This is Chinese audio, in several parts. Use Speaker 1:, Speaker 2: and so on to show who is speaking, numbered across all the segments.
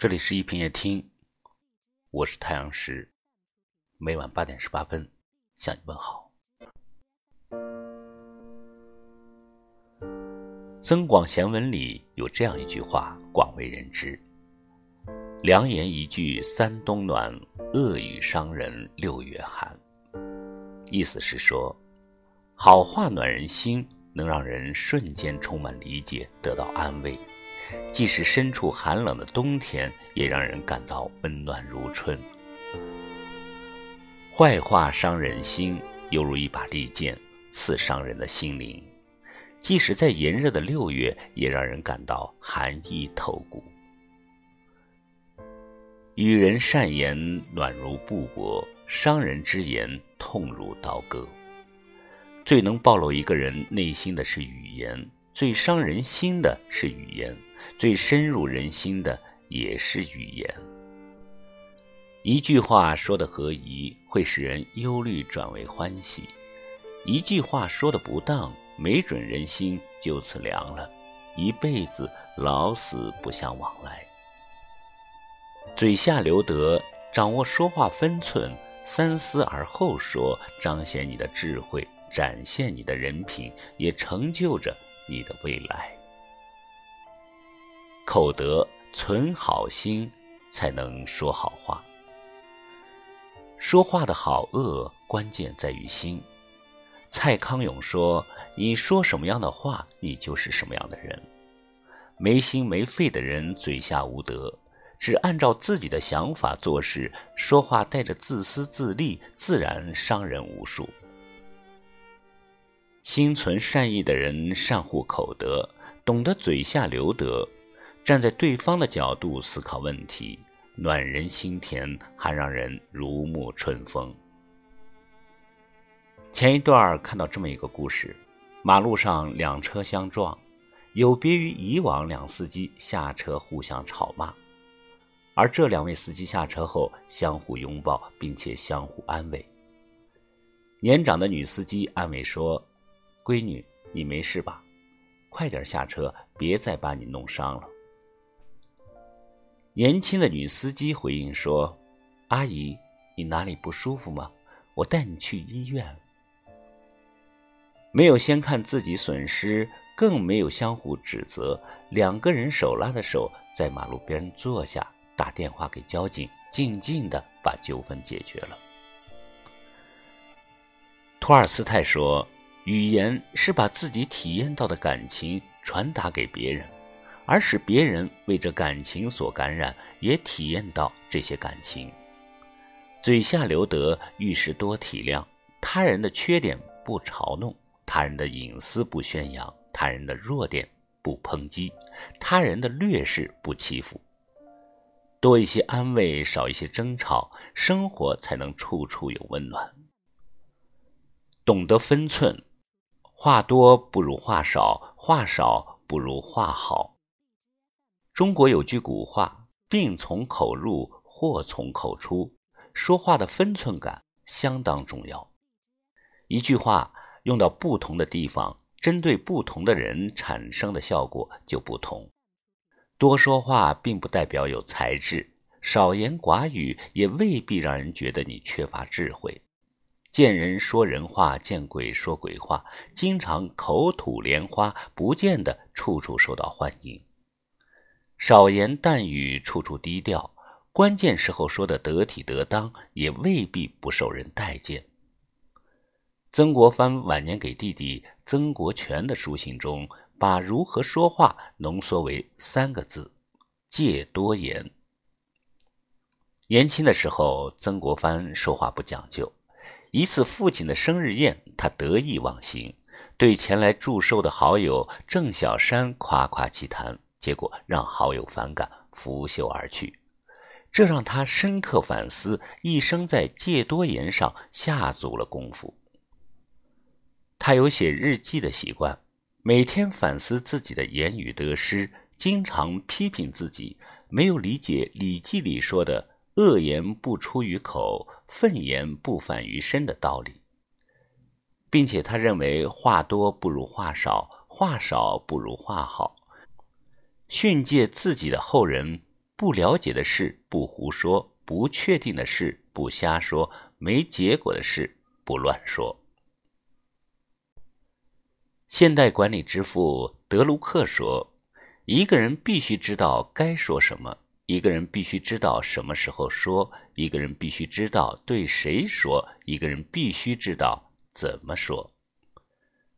Speaker 1: 这里是一品夜听，我是太阳石，每晚八点十八分向你问好。《增广贤文》里有这样一句话，广为人知：“良言一句三冬暖，恶语伤人六月寒。”意思是说，好话暖人心，能让人瞬间充满理解，得到安慰。即使身处寒冷的冬天，也让人感到温暖如春。坏话伤人心，犹如一把利剑，刺伤人的心灵。即使在炎热的六月，也让人感到寒意透骨。与人善言，暖如布帛；伤人之言，痛如刀割。最能暴露一个人内心的是语言，最伤人心的是语言。最深入人心的也是语言。一句话说的合宜，会使人忧虑转为欢喜；一句话说的不当，没准人心就此凉了，一辈子老死不相往来。嘴下留德，掌握说话分寸，三思而后说，彰显你的智慧，展现你的人品，也成就着你的未来。口德，存好心，才能说好话。说话的好恶，关键在于心。蔡康永说：“你说什么样的话，你就是什么样的人。没心没肺的人，嘴下无德，只按照自己的想法做事，说话带着自私自利，自然伤人无数。心存善意的人，善护口德，懂得嘴下留德。”站在对方的角度思考问题，暖人心田，还让人如沐春风。前一段看到这么一个故事：马路上两车相撞，有别于以往两司机下车互相吵骂，而这两位司机下车后相互拥抱，并且相互安慰。年长的女司机安慰说：“闺女，你没事吧？快点下车，别再把你弄伤了。”年轻的女司机回应说：“阿姨，你哪里不舒服吗？我带你去医院。”没有先看自己损失，更没有相互指责，两个人手拉着手在马路边坐下，打电话给交警，静静的把纠纷解决了。托尔斯泰说：“语言是把自己体验到的感情传达给别人。”而使别人为这感情所感染，也体验到这些感情。嘴下留德，遇事多体谅，他人的缺点不嘲弄，他人的隐私不宣扬，他人的弱点不抨击，他人的劣势不欺负。多一些安慰，少一些争吵，生活才能处处有温暖。懂得分寸，话多不如话少，话少不如话好。中国有句古话：“病从口入，祸从口出。”说话的分寸感相当重要。一句话用到不同的地方，针对不同的人产生的效果就不同。多说话并不代表有才智，少言寡语也未必让人觉得你缺乏智慧。见人说人话，见鬼说鬼话，经常口吐莲花，不见得处处受到欢迎。少言淡语，处处低调，关键时候说的得体得当，也未必不受人待见。曾国藩晚年给弟弟曾国荃的书信中，把如何说话浓缩为三个字：戒多言。年轻的时候，曾国藩说话不讲究。一次父亲的生日宴，他得意忘形，对前来祝寿的好友郑小山夸夸其谈。结果让好友反感，拂袖而去，这让他深刻反思，一生在戒多言上下足了功夫。他有写日记的习惯，每天反思自己的言语得失，经常批评自己没有理解《礼记》里说的“恶言不出于口，愤言不反于身”的道理，并且他认为话多不如话少，话少不如话好。训诫自己的后人不了解的事不胡说，不确定的事不瞎说，没结果的事不乱说。现代管理之父德卢克说：“一个人必须知道该说什么，一个人必须知道什么时候说，一个人必须知道对谁说，一个人必须知道怎么说。”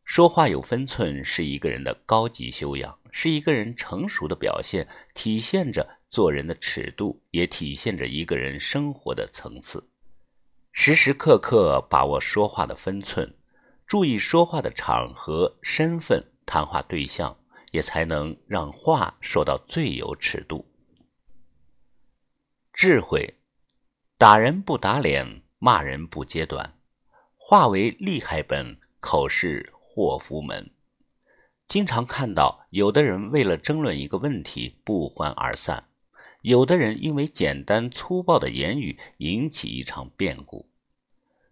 Speaker 1: 说话有分寸是一个人的高级修养，是一个人成熟的表现，体现着做人的尺度，也体现着一个人生活的层次。时时刻刻把握说话的分寸，注意说话的场合、身份、谈话对象，也才能让话说到最有尺度。智慧，打人不打脸，骂人不揭短，话为利害本，口是。祸福门，经常看到有的人为了争论一个问题不欢而散，有的人因为简单粗暴的言语引起一场变故。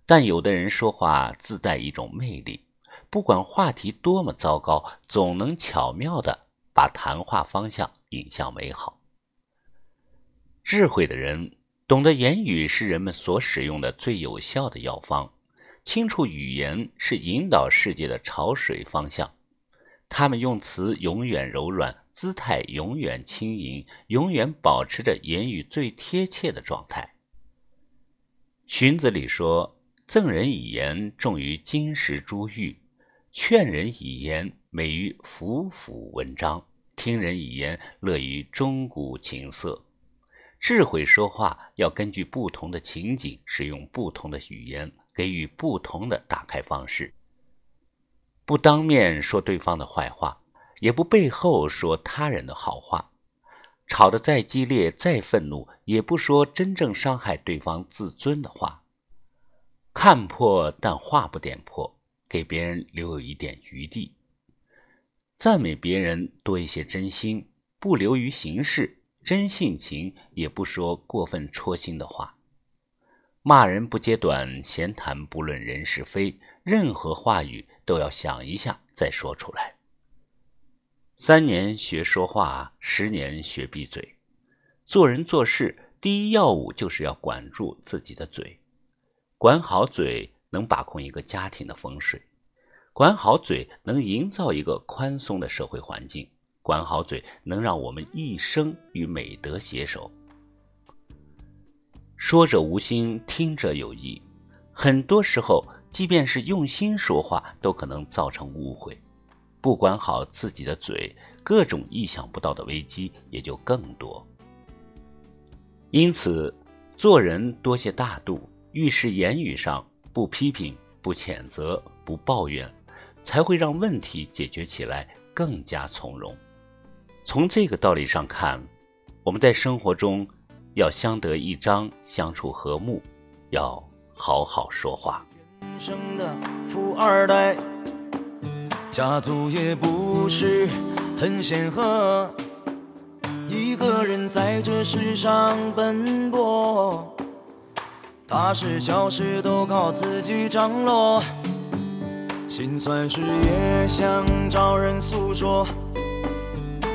Speaker 1: 但有的人说话自带一种魅力，不管话题多么糟糕，总能巧妙的把谈话方向引向美好。智慧的人懂得言语是人们所使用的最有效的药方。清楚语言是引导世界的潮水方向，他们用词永远柔软，姿态永远轻盈，永远保持着言语最贴切的状态。荀子里说：“赠人以言，重于金石珠玉；劝人以言，美于府府文章；听人以言，乐于钟鼓琴瑟。”智慧说话要根据不同的情景，使用不同的语言。给予不同的打开方式，不当面说对方的坏话，也不背后说他人的好话，吵得再激烈、再愤怒，也不说真正伤害对方自尊的话。看破但话不点破，给别人留有一点余地。赞美别人多一些真心，不流于形式，真性情，也不说过分戳心的话。骂人不揭短，闲谈不论人是非，任何话语都要想一下再说出来。三年学说话，十年学闭嘴。做人做事，第一要务就是要管住自己的嘴。管好嘴，能把控一个家庭的风水；管好嘴，能营造一个宽松的社会环境；管好嘴，能让我们一生与美德携手。说者无心，听者有意。很多时候，即便是用心说话，都可能造成误会。不管好自己的嘴，各种意想不到的危机也就更多。因此，做人多些大度，遇事言语上不批评、不谴责、不抱怨，才会让问题解决起来更加从容。从这个道理上看，我们在生活中。要相得益彰，相处和睦，要好好说话。天生的富二代，家族也不是很显赫，一个人在这世上奔波，大事小事都靠自己张罗，心酸事也想找人诉说，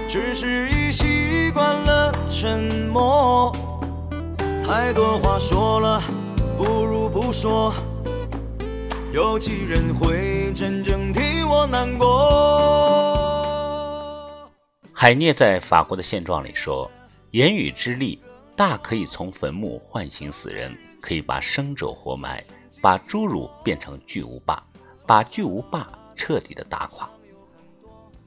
Speaker 1: 只是已习惯了沉默。太多话说了，不如不说。有几人会真正替我难过？海涅在法国的现状里说：“言语之力，大可以从坟墓唤醒死人，可以把生者活埋，把侏儒变成巨无霸，把巨无霸彻底的打垮。”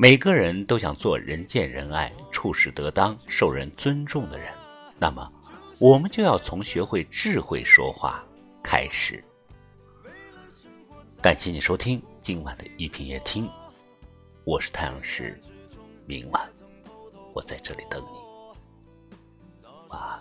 Speaker 1: 每个人都想做人见人爱、处事得当、受人尊重的人，那么。我们就要从学会智慧说话开始。感谢你收听今晚的一品夜听，我是太阳石，明晚我在这里等你。晚安。